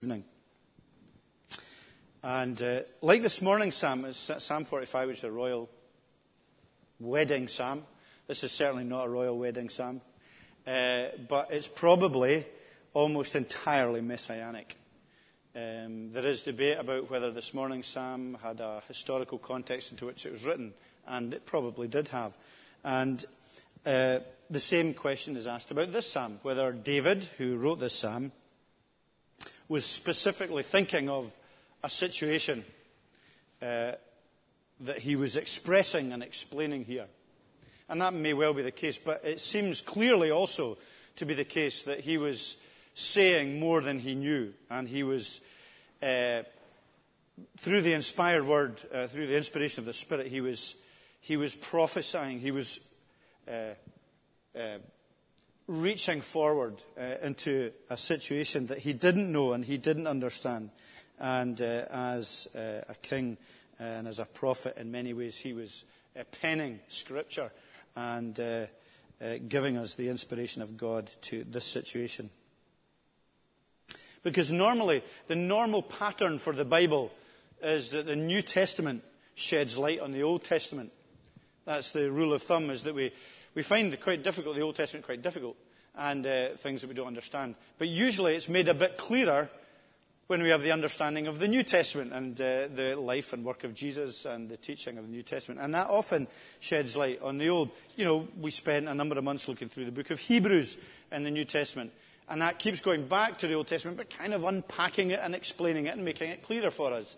evening. And uh, like this morning's psalm, Psalm 45, which is a royal wedding psalm. This is certainly not a royal wedding psalm, uh, but it's probably almost entirely messianic. Um, there is debate about whether this morning's psalm had a historical context into which it was written, and it probably did have. And uh, the same question is asked about this psalm, whether David, who wrote this psalm, was specifically thinking of a situation uh, that he was expressing and explaining here. And that may well be the case, but it seems clearly also to be the case that he was saying more than he knew, and he was, uh, through the inspired word, uh, through the inspiration of the Spirit, he was, he was prophesying, he was uh, uh reaching forward uh, into a situation that he didn't know and he didn't understand. And uh, as uh, a king uh, and as a prophet, in many ways, he was uh, penning scripture and uh, giving us the inspiration of God to this situation. Because normally, the normal pattern for the Bible is that the New Testament sheds light on the Old Testament. That's the rule of thumb, is that we, we find it quite difficult, the Old Testament quite difficult, and uh, things that we don't understand. But usually it's made a bit clearer when we have the understanding of the New Testament and uh, the life and work of Jesus and the teaching of the New Testament. And that often sheds light on the Old. You know, we spent a number of months looking through the book of Hebrews in the New Testament. And that keeps going back to the Old Testament, but kind of unpacking it and explaining it and making it clearer for us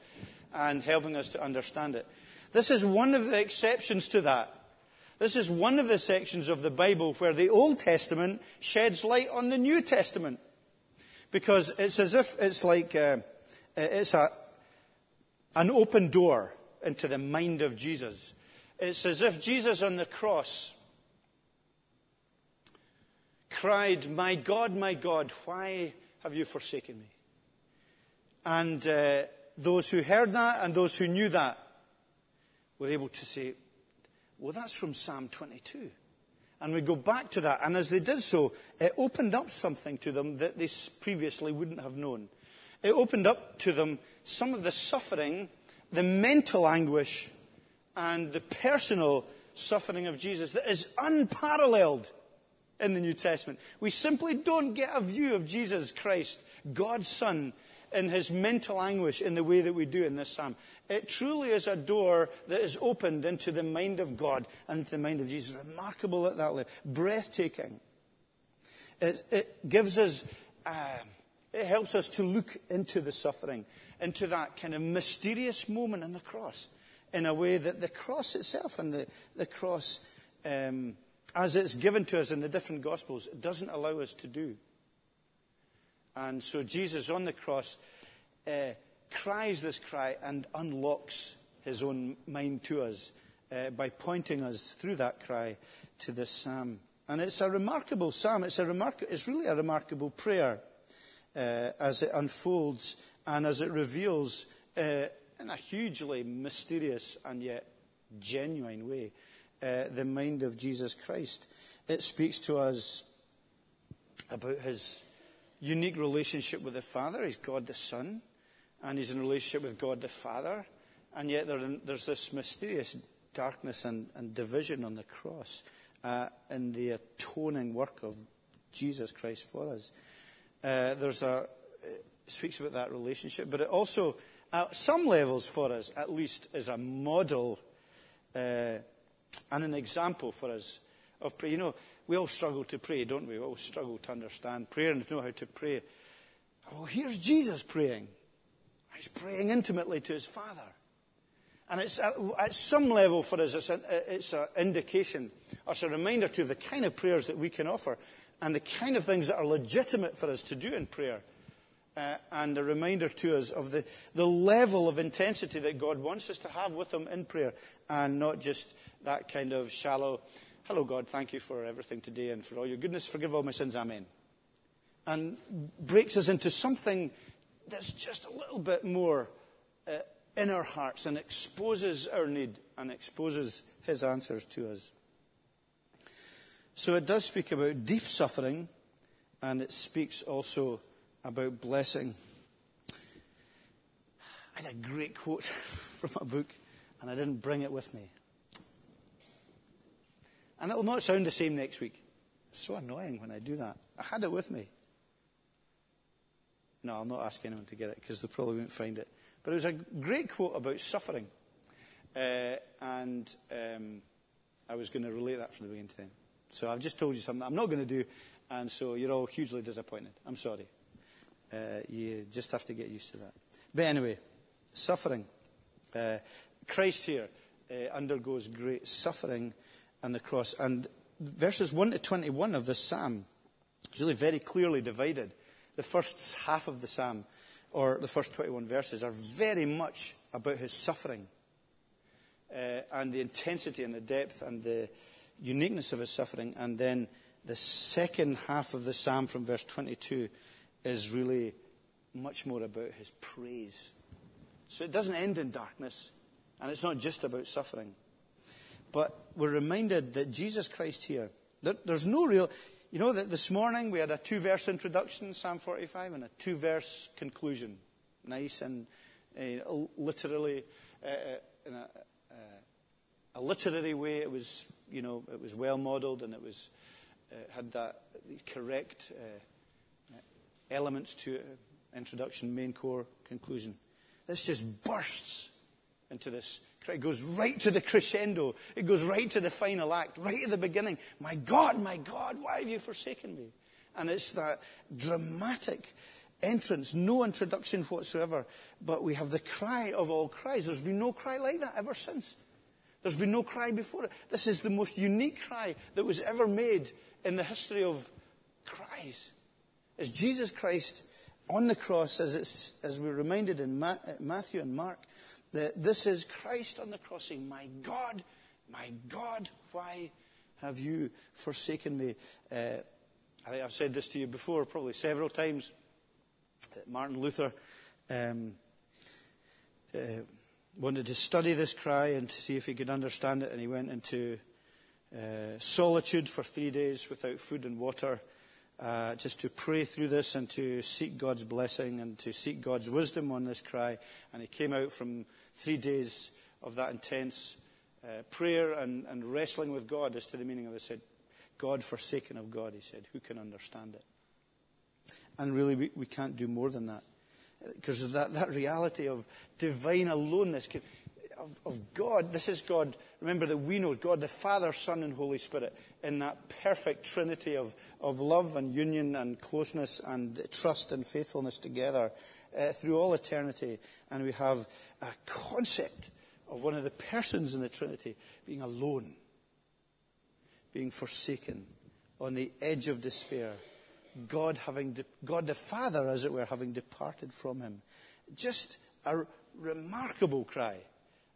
and helping us to understand it. This is one of the exceptions to that. This is one of the sections of the Bible where the Old Testament sheds light on the New Testament. Because it's as if it's like uh, it's a, an open door into the mind of Jesus. It's as if Jesus on the cross cried, My God, my God, why have you forsaken me? And uh, those who heard that and those who knew that were able to say, well, that's from Psalm 22. And we go back to that. And as they did so, it opened up something to them that they previously wouldn't have known. It opened up to them some of the suffering, the mental anguish, and the personal suffering of Jesus that is unparalleled in the New Testament. We simply don't get a view of Jesus Christ, God's Son, in his mental anguish in the way that we do in this psalm. It truly is a door that is opened into the mind of God and into the mind of Jesus. Remarkable at that level. Breathtaking. It, it gives us, uh, it helps us to look into the suffering, into that kind of mysterious moment in the cross, in a way that the cross itself and the, the cross, um, as it's given to us in the different Gospels, doesn't allow us to do. And so Jesus on the cross uh, cries this cry and unlocks his own mind to us uh, by pointing us through that cry to this psalm. And it's a remarkable psalm. It's, a remark- it's really a remarkable prayer uh, as it unfolds and as it reveals uh, in a hugely mysterious and yet genuine way uh, the mind of Jesus Christ. It speaks to us about his unique relationship with the Father. He's God the Son, and he's in relationship with God the Father. And yet there, there's this mysterious darkness and, and division on the cross uh, in the atoning work of Jesus Christ for us. Uh, there's a, it speaks about that relationship, but it also, at some levels for us, at least, is a model uh, and an example for us of prayer. You know, we all struggle to pray, don't we? We all struggle to understand prayer and to know how to pray. Well, here's Jesus praying. He's praying intimately to his Father. And it's at, some level for us, it's, it's an indication, or it's a reminder to the kind of prayers that we can offer and the kind of things that are legitimate for us to do in prayer. Uh, and a reminder to us of the, the level of intensity that God wants us to have with Him in prayer, and not just that kind of shallow, Hello, God, thank you for everything today and for all your goodness. Forgive all my sins. Amen. And breaks us into something that's just a little bit more uh, in our hearts and exposes our need and exposes his answers to us. So it does speak about deep suffering and it speaks also about blessing. I had a great quote from a book, and I didn't bring it with me. And it'll not sound the same next week. It's so annoying when I do that. I had it with me. No, I'll not ask anyone to get it because they probably won't find it. But it was a great quote about suffering. Uh, and um, I was going to relate that from the beginning to the end. So I've just told you something I'm not going to do, and so you're all hugely disappointed. I'm sorry. Uh, you just have to get used to that. But anyway, suffering. Uh, Christ here uh, undergoes great suffering on the cross. And verses 1 to 21 of this psalm is really very clearly divided. The first half of the psalm, or the first 21 verses, are very much about his suffering uh, and the intensity and the depth and the uniqueness of his suffering. And then the second half of the psalm from verse 22 is really much more about his praise. So it doesn't end in darkness, and it's not just about suffering. But we're reminded that Jesus Christ here, there, there's no real. You know that this morning we had a two verse introduction, Psalm 45, and a two verse conclusion. Nice and uh, literally, uh, uh in a, a literary way, it was, you know, it was well modelled and it was, uh, had that correct uh, elements to it. Introduction, main core, conclusion. This just bursts into this. It goes right to the crescendo. It goes right to the final act, right at the beginning. My God, my God, why have you forsaken me? And it's that dramatic entrance, no introduction whatsoever. But we have the cry of all cries. There's been no cry like that ever since. There's been no cry before it. This is the most unique cry that was ever made in the history of cries. As Jesus Christ on the cross, as, as we're reminded in Ma- Matthew and Mark, that this is Christ on the crossing. My God, my God, why have you forsaken me? Uh, I think I've said this to you before, probably several times. Martin Luther um, uh, wanted to study this cry and to see if he could understand it, and he went into uh, solitude for three days without food and water, uh, just to pray through this and to seek God's blessing and to seek God's wisdom on this cry. And he came out from three days of that intense uh, prayer and, and, wrestling with God as to the meaning of it. Said, God forsaken of God, he said, who can understand it? And really, we, we can't do more than that because that, that reality of divine aloneness of, of God. This is God. Remember that we know God, the Father, Son, and Holy Spirit, in that perfect trinity of, of love and union and closeness and trust and faithfulness together uh, through all eternity. And we have a concept of one of the persons in the Trinity being alone, being forsaken, on the edge of despair God having, de- God the Father, as it were, having departed from him. Just a remarkable cry.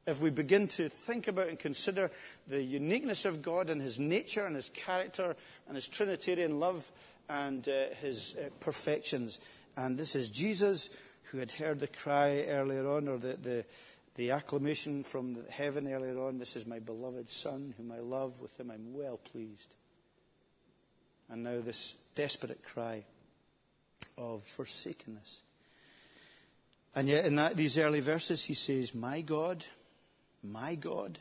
If we begin to think about and consider the uniqueness of God and his nature and his character and his Trinitarian love and uh, his uh, perfections. And this is Jesus who had heard the cry earlier on, or the, the, the acclamation from heaven earlier on. This is my beloved Son, whom I love, with whom I'm well pleased. And now this desperate cry of forsakenness. And yet, in that, these early verses, he says, My God, my God,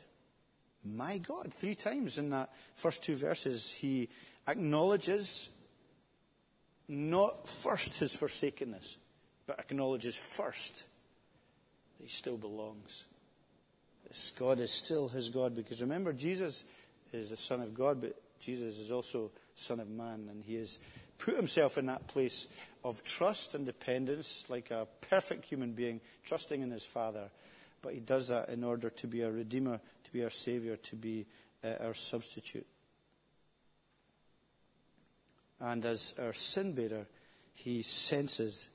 my God. Three times in that first two verses, he acknowledges not first his forsakenness, but acknowledges first that he still belongs. This God is still his God. Because remember, Jesus is the Son of God, but Jesus is also Son of Man, and he has put himself in that place of trust and dependence, like a perfect human being, trusting in his Father. But he does that in order to be our Redeemer, to be our Savior, to be uh, our substitute. And as our sin bearer, he senses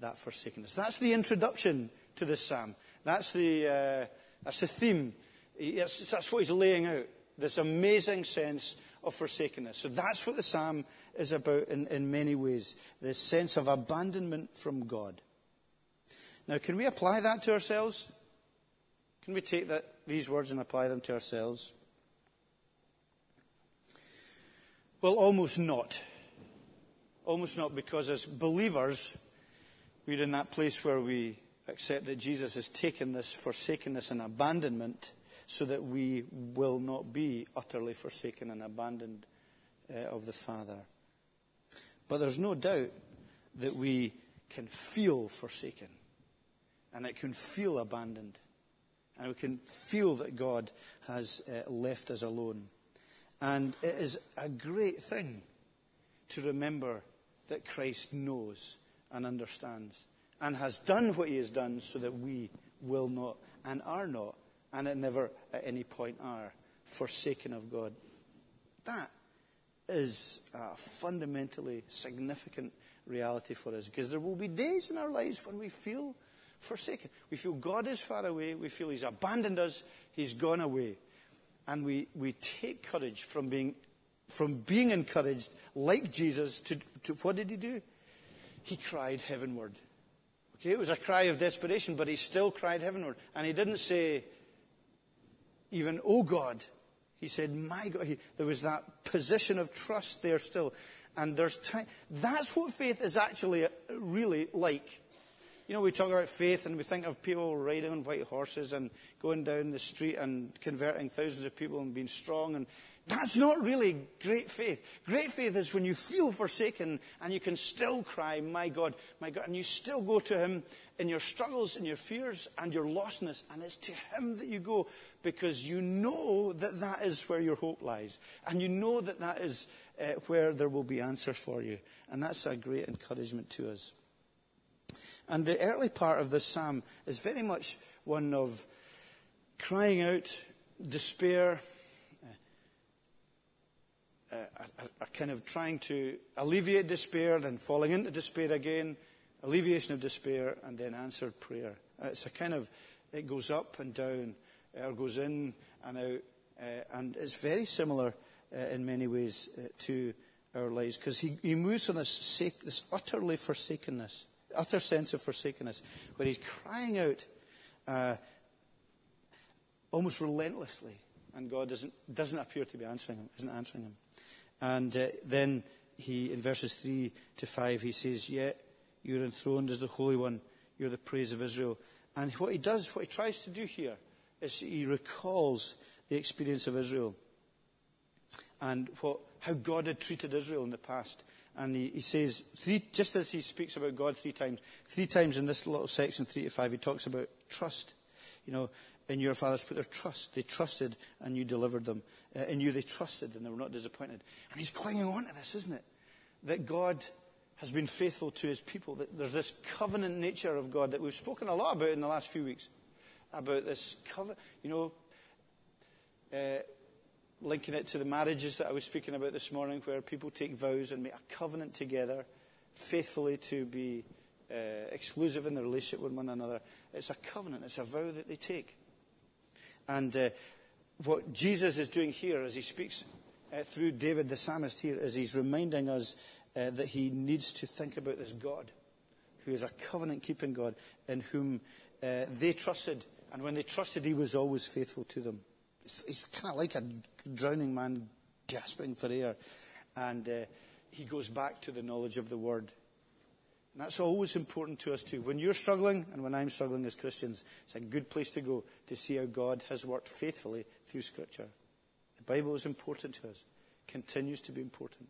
that forsakenness. That's the introduction to this psalm. That's the, uh, that's the theme. that's what he's laying out. This amazing sense of forsakenness. So that's what the psalm is about in, in many ways this sense of abandonment from God. Now, can we apply that to ourselves? Can we take that, these words and apply them to ourselves? Well, almost not. Almost not, because as believers, we're in that place where we accept that Jesus has taken this forsakenness and abandonment so that we will not be utterly forsaken and abandoned uh, of the Father. But there's no doubt that we can feel forsaken and it can feel abandoned and we can feel that God has uh, left us alone. And it is a great thing to remember that Christ knows and understands and has done what he has done so that we will not and are not, and at never at any point are, forsaken of God. That is a fundamentally significant reality for us because there will be days in our lives when we feel forsaken. We feel God is far away. We feel He's abandoned us. He's gone away. And we, we take courage from being, from being encouraged, like Jesus, to, to what did He do? He cried heavenward. Okay, it was a cry of desperation, but he still cried heavenward. And he didn't say, even, oh God. He said, my God. He, there was that position of trust there still. And there's time. That's what faith is actually uh, really like. You know, we talk about faith and we think of people riding on white horses and going down the street and converting thousands of people and being strong. And that's not really great faith. Great faith is when you feel forsaken and you can still cry, My God, my God, and you still go to Him in your struggles, in your fears, and your lostness. And it's to Him that you go because you know that that is where your hope lies. And you know that that is uh, where there will be answers for you. And that's a great encouragement to us. And the early part of this psalm is very much one of crying out, despair, a, a, kind of trying to alleviate despair, then falling into despair again, alleviation of despair, and then answered prayer. It's a kind of, it goes up and down, or goes in and out, uh, and it's very similar uh, in many ways uh, to our lives, because he, he moves from this, this utterly forsakenness, utter sense of forsakenness, where he's crying out uh, almost relentlessly, and God doesn't, doesn't appear to be answering him, isn't answering him. And uh, then he, in verses 3 to 5, he says, Yet you're enthroned as the Holy One, you're the praise of Israel. And what he does, what he tries to do here, is he recalls the experience of Israel and what, how God had treated Israel in the past. And he, he says, three, just as he speaks about God three times, three times in this little section, 3 to 5, he talks about trust. You know, in your fathers put their trust. They trusted and you delivered them. Uh, in you they trusted and they were not disappointed. And he's clinging on to this, isn't it? That God has been faithful to his people. That there's this covenant nature of God that we've spoken a lot about in the last few weeks. About this covenant, you know, uh, linking it to the marriages that I was speaking about this morning, where people take vows and make a covenant together, faithfully to be uh, exclusive in their relationship with one another. It's a covenant, it's a vow that they take. And uh, what Jesus is doing here as he speaks uh, through David the psalmist here is he's reminding us uh, that he needs to think about this God, who is a covenant keeping God, in whom uh, they trusted. And when they trusted, he was always faithful to them. It's, it's kind of like a drowning man gasping for air. And uh, he goes back to the knowledge of the word. And that's always important to us too. When you're struggling and when I'm struggling as Christians, it's a good place to go to see how God has worked faithfully through Scripture. The Bible is important to us, continues to be important.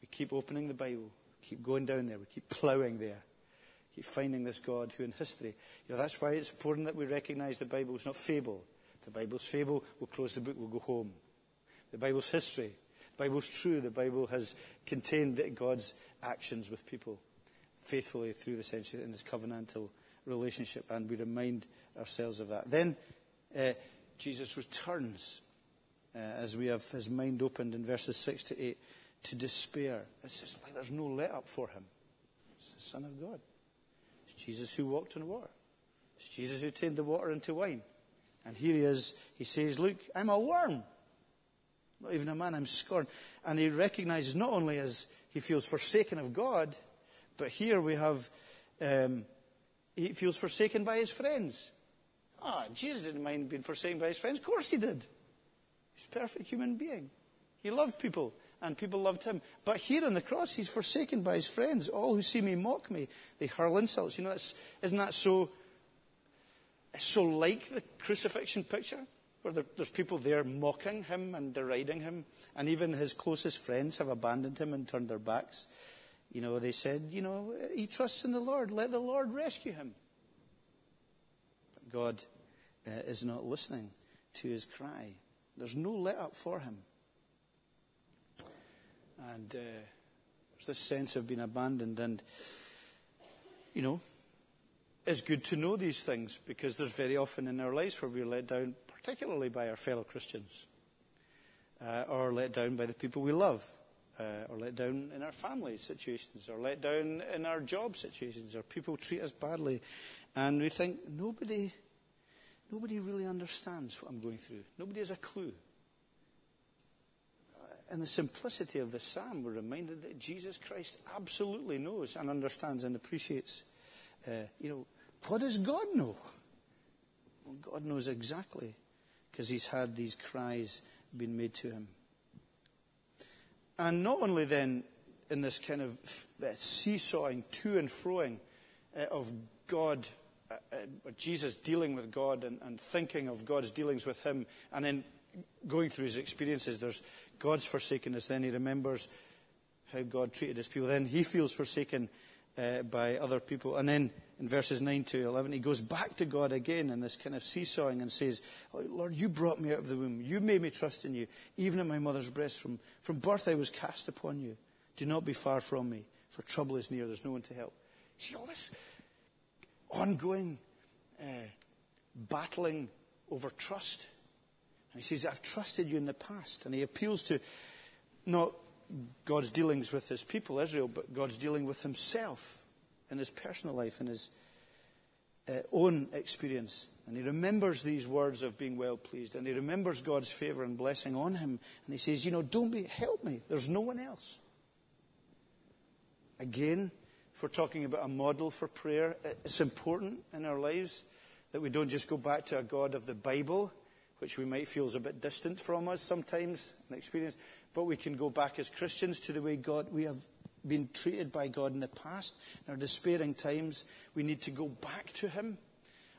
We keep opening the Bible, keep going down there, we keep ploughing there, keep finding this God who in history, you know, that's why it's important that we recognize the Bible is not fable. The Bible's fable, we'll close the book, we'll go home. The Bible's history. The Bible's true. The Bible has contained God's actions with people faithfully through the centuries in this covenantal relationship, and we remind ourselves of that. Then uh, Jesus returns uh, as we have his mind opened in verses 6 to 8 to despair. It's just like there's no let up for him. It's the Son of God. It's Jesus who walked on water. It's Jesus who turned the water into wine. And here he is. He says, Look, I'm a worm. Not even a man, I'm scorned. And he recognizes not only as he feels forsaken of God, but here we have, um, he feels forsaken by his friends. Ah, oh, Jesus didn't mind being forsaken by his friends. Of course he did. He's a perfect human being. He loved people, and people loved him. But here on the cross, he's forsaken by his friends. All who see me mock me. They hurl insults. You know, isn't that so It's so like the crucifixion picture, where there, there's people there mocking him and deriding him, and even his closest friends have abandoned him and turned their backs. You know, they said, you know, he trusts in the Lord. Let the Lord rescue him. But God uh, is not listening to his cry. There's no let up for him. And uh, there's this sense of being abandoned. And, you know, it's good to know these things because there's very often in our lives where we're let down, particularly by our fellow Christians, uh, or let down by the people we love, uh, or let down in our family situations, or let down in our job situations, or people treat us badly. And we think, nobody, nobody really understands what I'm going through. Nobody has a clue. In the simplicity of the psalm, we're reminded that Jesus Christ absolutely knows and understands and appreciates. Uh, you know, what does God know? Well, God knows exactly because he's had these cries being made to him. And not only then in this kind of uh, seesawing to and froing uh, of God, uh, Jesus dealing with God and, and thinking of God's dealings with him, and then going through his experiences, there's God's forsakenness. Then he remembers how God treated his people. Then he feels forsaken uh, by other people. And then in verses 9 to 11, he goes back to God again in this kind of seesawing and says, oh, Lord, you brought me out of the womb. You made me trust in you. Even at my mother's breast, from, from birth I was cast upon you. Do not be far from me, for trouble is near. There's no one to help. See all this ongoing uh, battling over trust. And he says, I've trusted you in the past. And he appeals to not God's dealings with his people, Israel, but God's dealing with himself in his personal life, in his uh, own experience. And he remembers these words of being well pleased. And he remembers God's favor and blessing on him. And he says, You know, don't be, help me. There's no one else. Again, if we're talking about a model for prayer, it's important in our lives that we don't just go back to a God of the Bible which we might feel is a bit distant from us sometimes in experience, but we can go back as Christians to the way God we have been treated by God in the past. In our despairing times, we need to go back to Him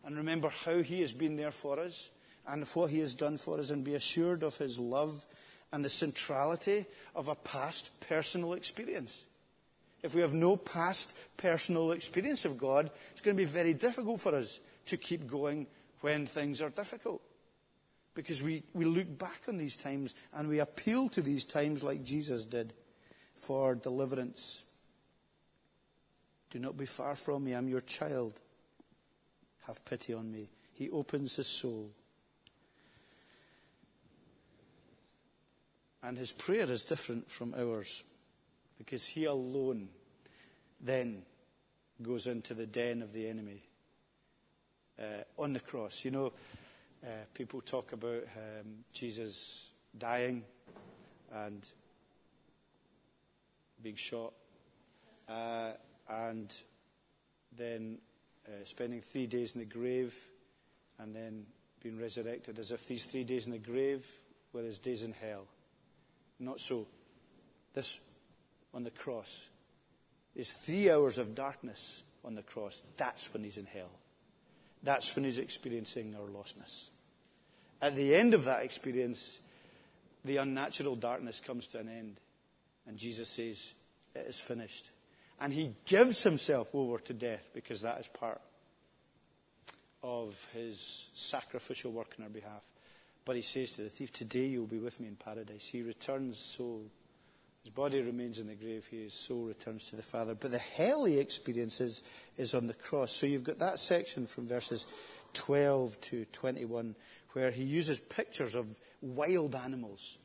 and remember how He has been there for us and what He has done for us and be assured of His love and the centrality of a past personal experience. If we have no past personal experience of God, it's going to be very difficult for us to keep going when things are difficult. Because we, we look back on these times and we appeal to these times like Jesus did for deliverance. Do not be far from me. I'm your child. Have pity on me. He opens his soul. And his prayer is different from ours because he alone then goes into the den of the enemy uh, on the cross. You know, uh, people talk about um, Jesus dying and being shot, uh, and then uh, spending three days in the grave, and then being resurrected, as if these three days in the grave were his days in hell. Not so. This on the cross is three hours of darkness on the cross. That's when he's in hell. That's when he's experiencing our lostness. At the end of that experience, the unnatural darkness comes to an end. And Jesus says, It is finished. And he gives himself over to death because that is part of his sacrificial work on our behalf. But he says to the thief, Today you'll be with me in paradise. He returns so. His body remains in the grave. His soul returns to the Father. But the hell he experiences is on the cross. So you've got that section from verses 12 to 21 where he uses pictures of wild animals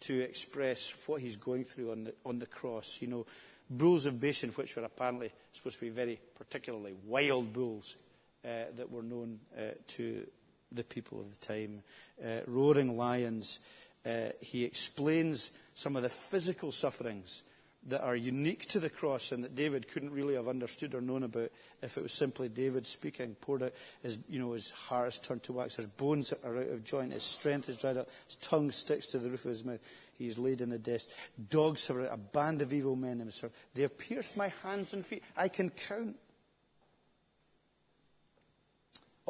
to express what he's going through on the, on the cross. You know, bulls of Bashan, which were apparently supposed to be very particularly wild bulls uh, that were known uh, to the people of the time, uh, roaring lions. Uh, he explains some of the physical sufferings that are unique to the cross and that David couldn't really have understood or known about if it was simply David speaking. Poured out his, you know, his heart is turned to wax, his bones are out of joint, his strength is dried up, his tongue sticks to the roof of his mouth. He is laid in the dust. Dogs have a band of evil men in serve. They have pierced my hands and feet. I can count.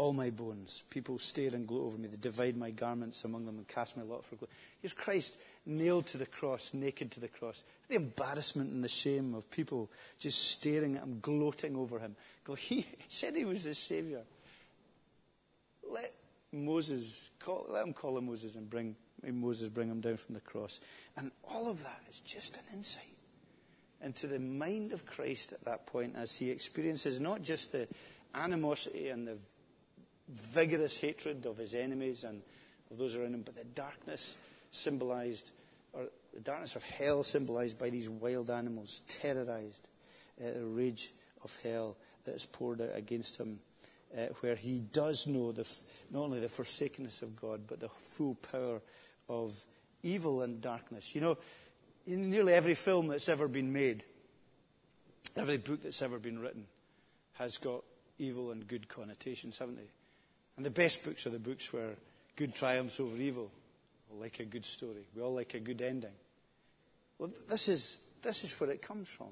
All my bones. People stare and gloat over me. They divide my garments among them and cast my lot for glory. Here's Christ nailed to the cross, naked to the cross. The embarrassment and the shame of people just staring at him, gloating over him. He said he was the Savior. Let Moses, call, let him call him Moses and bring Moses bring him down from the cross. And all of that is just an insight into the mind of Christ at that point as he experiences not just the animosity and the vigorous hatred of his enemies and of those around him, but the darkness symbolized, or the darkness of hell symbolized by these wild animals, terrorized, uh, the rage of hell that is poured out against him, uh, where he does know the, not only the forsakenness of God, but the full power of evil and darkness. You know, in nearly every film that's ever been made, every book that's ever been written, has got evil and good connotations, haven't they? And the best books are the books where good triumphs over evil. Like a good story. We all like a good ending. Well, this is, this is where it comes from.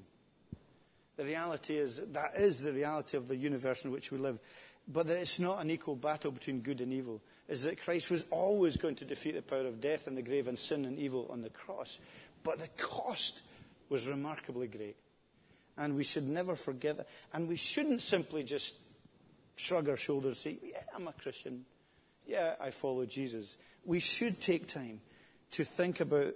The reality is that is the reality of the universe in which we live. But that it's not an equal battle between good and evil. Is that Christ was always going to defeat the power of death and the grave and sin and evil on the cross. But the cost was remarkably great. And we should never forget that. And we shouldn't simply just shrug our shoulders say, Yeah, I'm a Christian. Yeah, I follow Jesus. We should take time to think about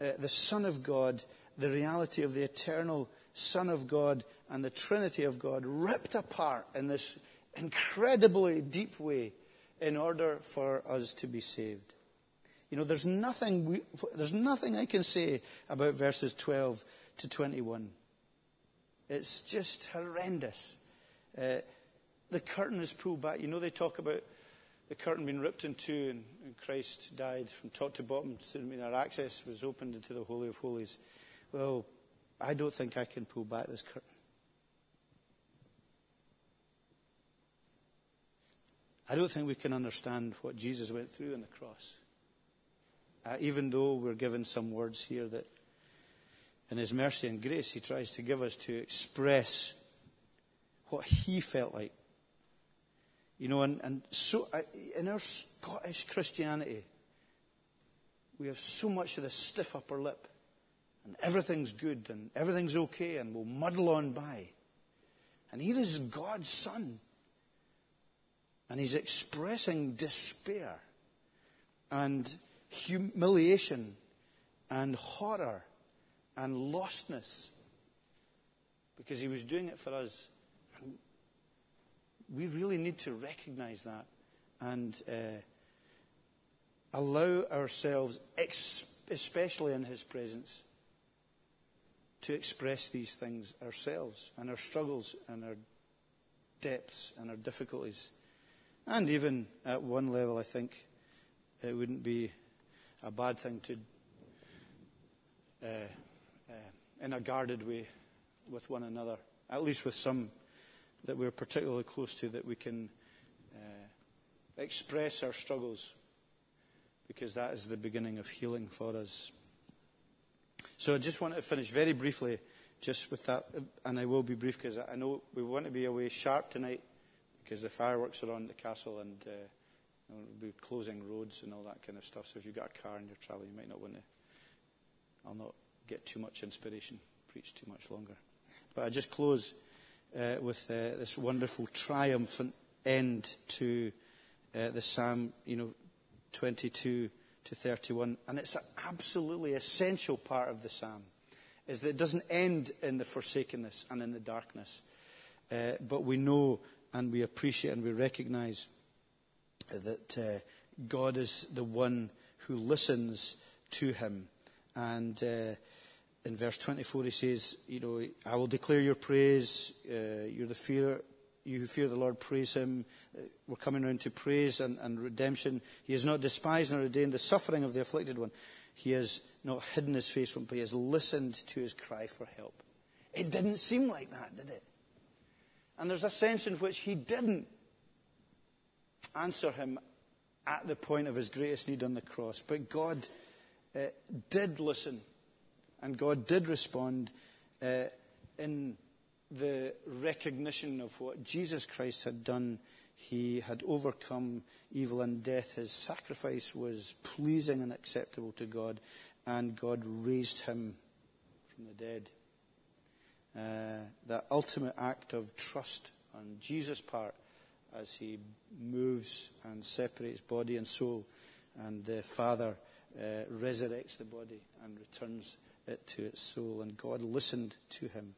uh, the Son of God, the reality of the eternal Son of God and the Trinity of God ripped apart in this incredibly deep way in order for us to be saved. You know, there's nothing, we, there's nothing I can say about verses 12 to 21. It's just horrendous. Uh, the curtain is pulled back. You know, they talk about the curtain being ripped in two and, and Christ died from top to bottom. So, I mean, our access was opened into the Holy of Holies. Well, I don't think I can pull back this curtain. I don't think we can understand what Jesus went through on the cross. Uh, even though we're given some words here that, in His mercy and grace, He tries to give us to express what He felt like. You know, and, and so in our Scottish Christianity, we have so much of the stiff upper lip and everything's good and everything's okay and we'll muddle on by. And here is God's Son. And he's expressing despair and humiliation and horror and lostness because he was doing it for us. We really need to recognize that and uh, allow ourselves, especially in his presence, to express these things ourselves and our struggles and our depths and our difficulties. And even at one level, I think it wouldn't be a bad thing to, uh, uh, in a guarded way, with one another, at least with some that we're particularly close to, that we can uh, express our struggles, because that is the beginning of healing for us. So I just want to finish very briefly just with that, and I will be brief because I know we want to be away sharp tonight because the fireworks are on the castle and uh, we'll be closing roads and all that kind of stuff. So if you've got a car and you're traveling, you might not want to. I'll not get too much inspiration, preach too much longer. But I just close with uh, this wonderful triumphant end to uh, the Psalm, you know, 22 to 31. And it's an absolutely essential part of the psalm, is that it doesn't end in the forsakenness and in the darkness. Uh, but we know and we appreciate and we recognize that uh, God is the one who listens to him. And uh, in verse 24 he says, you know, I will declare your praise. Uh, you're the fear you who fear the Lord, praise him. Uh, we're coming around to praise and, and redemption. He has not despised nor ordained the suffering of the afflicted one. He has not hidden his face from but he has listened to his cry for help. It didn't seem like that, did it? And there's a sense in which he didn't answer him at the point of his greatest need on the cross. But God uh, did listen, and God did respond uh, in the recognition of what Jesus Christ had done He had overcome evil and death. His sacrifice was pleasing and acceptable to God, and God raised him from the dead. Uh, that ultimate act of trust on Jesus' part as he moves and separates body and soul, and the Father uh, resurrects the body and returns it to its soul. And God listened to him.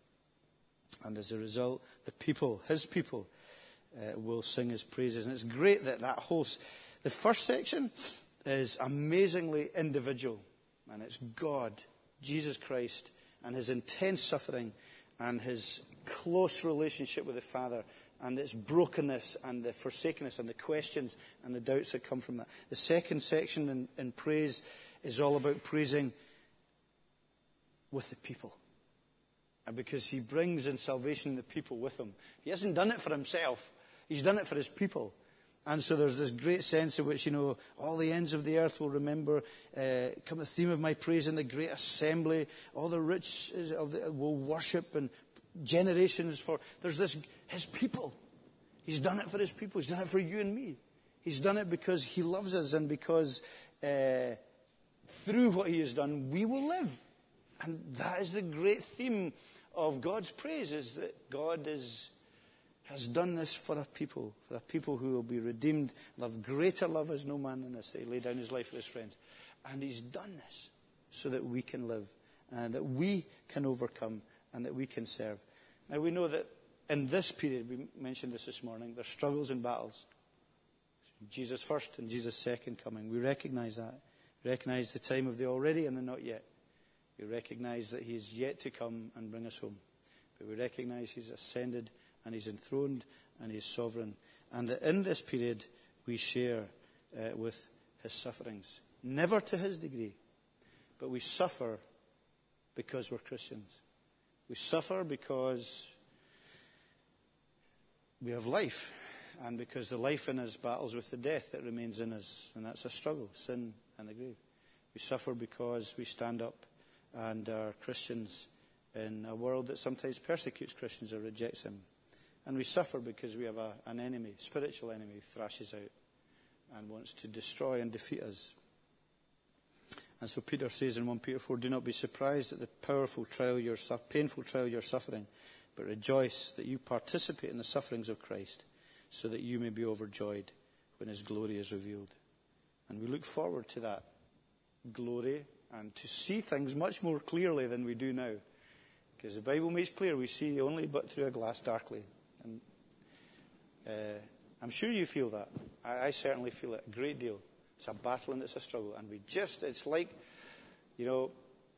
And as a result, the people, his people, uh, will sing his praises. And it's great that that whole. The first section is amazingly individual. And it's God, Jesus Christ, and his intense suffering and his close relationship with the Father and its brokenness and the forsakenness and the questions and the doubts that come from that. The second section in, in praise is all about praising with the people. And because he brings in salvation the people with him. He hasn't done it for himself, he's done it for his people. And so there's this great sense in which, you know, all the ends of the earth will remember, uh, come the theme of my praise in the great assembly. All the rich of the, will worship and generations for. There's this, his people. He's done it for his people. He's done it for you and me. He's done it because he loves us and because uh, through what he has done, we will live. And that is the great theme of God's praise is that God is has done this for a people, for a people who will be redeemed, love greater love as no man than this. He laid down his life for his friends. And he's done this so that we can live, and that we can overcome, and that we can serve. Now we know that in this period, we mentioned this this morning, there's struggles and battles. Jesus first and Jesus second coming. We recognize that. We recognize the time of the already and the not yet. We recognize that he's yet to come and bring us home. But we recognize he's ascended and he's enthroned and he's sovereign. And that in this period we share uh, with his sufferings. Never to his degree, but we suffer because we're Christians. We suffer because we have life, and because the life in us battles with the death that remains in us, and that's a struggle, sin and the grave. We suffer because we stand up and are Christians in a world that sometimes persecutes Christians or rejects them. And we suffer because we have a, an enemy, spiritual enemy, thrashes out and wants to destroy and defeat us. And so Peter says in 1 Peter 4, Do not be surprised at the powerful trial you're, painful trial you're suffering, but rejoice that you participate in the sufferings of Christ, so that you may be overjoyed when his glory is revealed. And we look forward to that glory and to see things much more clearly than we do now. Because the Bible makes clear we see only but through a glass darkly. And uh, I'm sure you feel that. I, I, certainly feel it a great deal. It's a battle and it's a struggle. And we just, it's like, you know,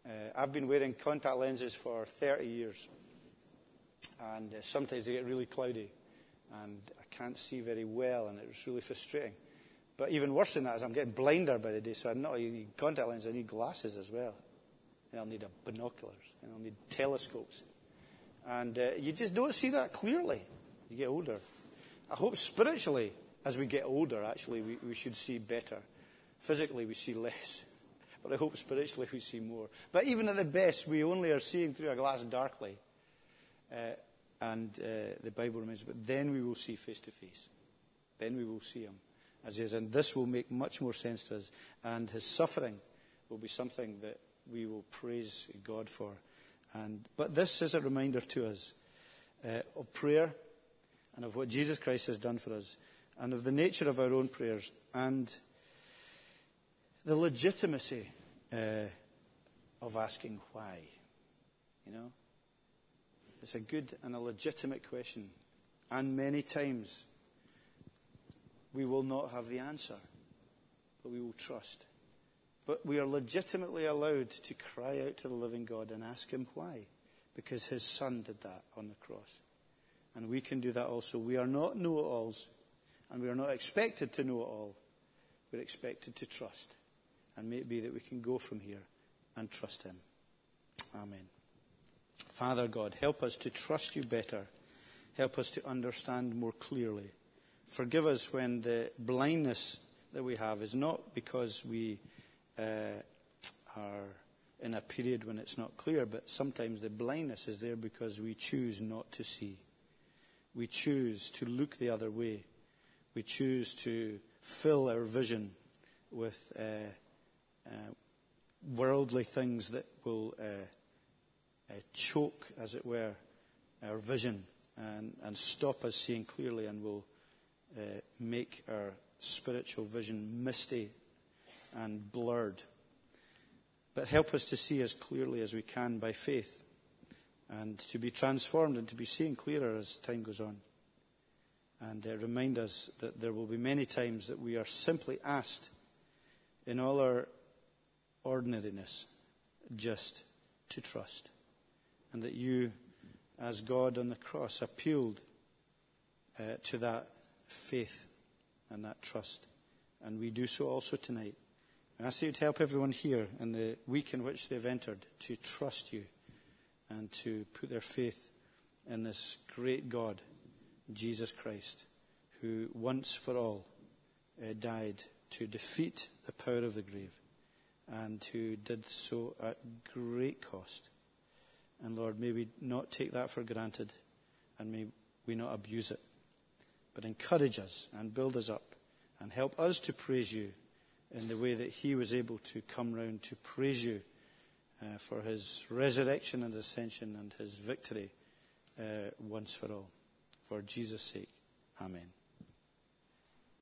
uh, I've been wearing contact lenses for 30 years. And uh, sometimes they get really cloudy. And I can't see very well, and it's really frustrating. But even worse than that is I'm getting blinder by the day, so I'm not only contact lenses, I need glasses as well. And I'll need binoculars, and I'll need telescopes. And uh, you just don't see that clearly as you get older. I hope spiritually, as we get older, actually, we, we should see better. Physically, we see less. But I hope spiritually we see more. But even at the best, we only are seeing through a glass darkly. Uh, and uh, the Bible remains, but then we will see face to face. Then we will see him as he is. And this will make much more sense to us. And his suffering will be something that we will praise God for. And, but this is a reminder to us uh, of prayer and of what Jesus Christ has done for us and of the nature of our own prayers and the legitimacy uh, of asking why. You know? It's a good and a legitimate question. And many times we will not have the answer, but we will trust. But we are legitimately allowed to cry out to the living God and ask Him why. Because His Son did that on the cross. And we can do that also. We are not know it alls, and we are not expected to know it all. We're expected to trust. And may it be that we can go from here and trust Him. Amen. Father God, help us to trust you better. Help us to understand more clearly. Forgive us when the blindness that we have is not because we uh, are in a period when it's not clear, but sometimes the blindness is there because we choose not to see. We choose to look the other way. We choose to fill our vision with uh, uh, worldly things that will uh, uh, choke, as it were, our vision and, and stop us seeing clearly and will make our spiritual vision misty and blurred. But help us to see as clearly as we can by faith and to be transformed and to be seen clearer as time goes on. And uh, remind us that there will be many times that we are simply asked in all our ordinariness just to trust. And that you, as God on the cross, appealed uh, to that faith and that trust. And we do so also tonight. I ask you to help everyone here in the week in which they've entered to trust you and to put their faith in this great God, Jesus Christ, who once for all uh, died to defeat the power of the grave and who did so at great cost. And Lord, may we not take that for granted and may we not abuse it, but encourage us and build us up and help us to praise you in the way that he was able to come round to praise you uh, for his resurrection and ascension and his victory uh, once for all. For Jesus' sake, amen.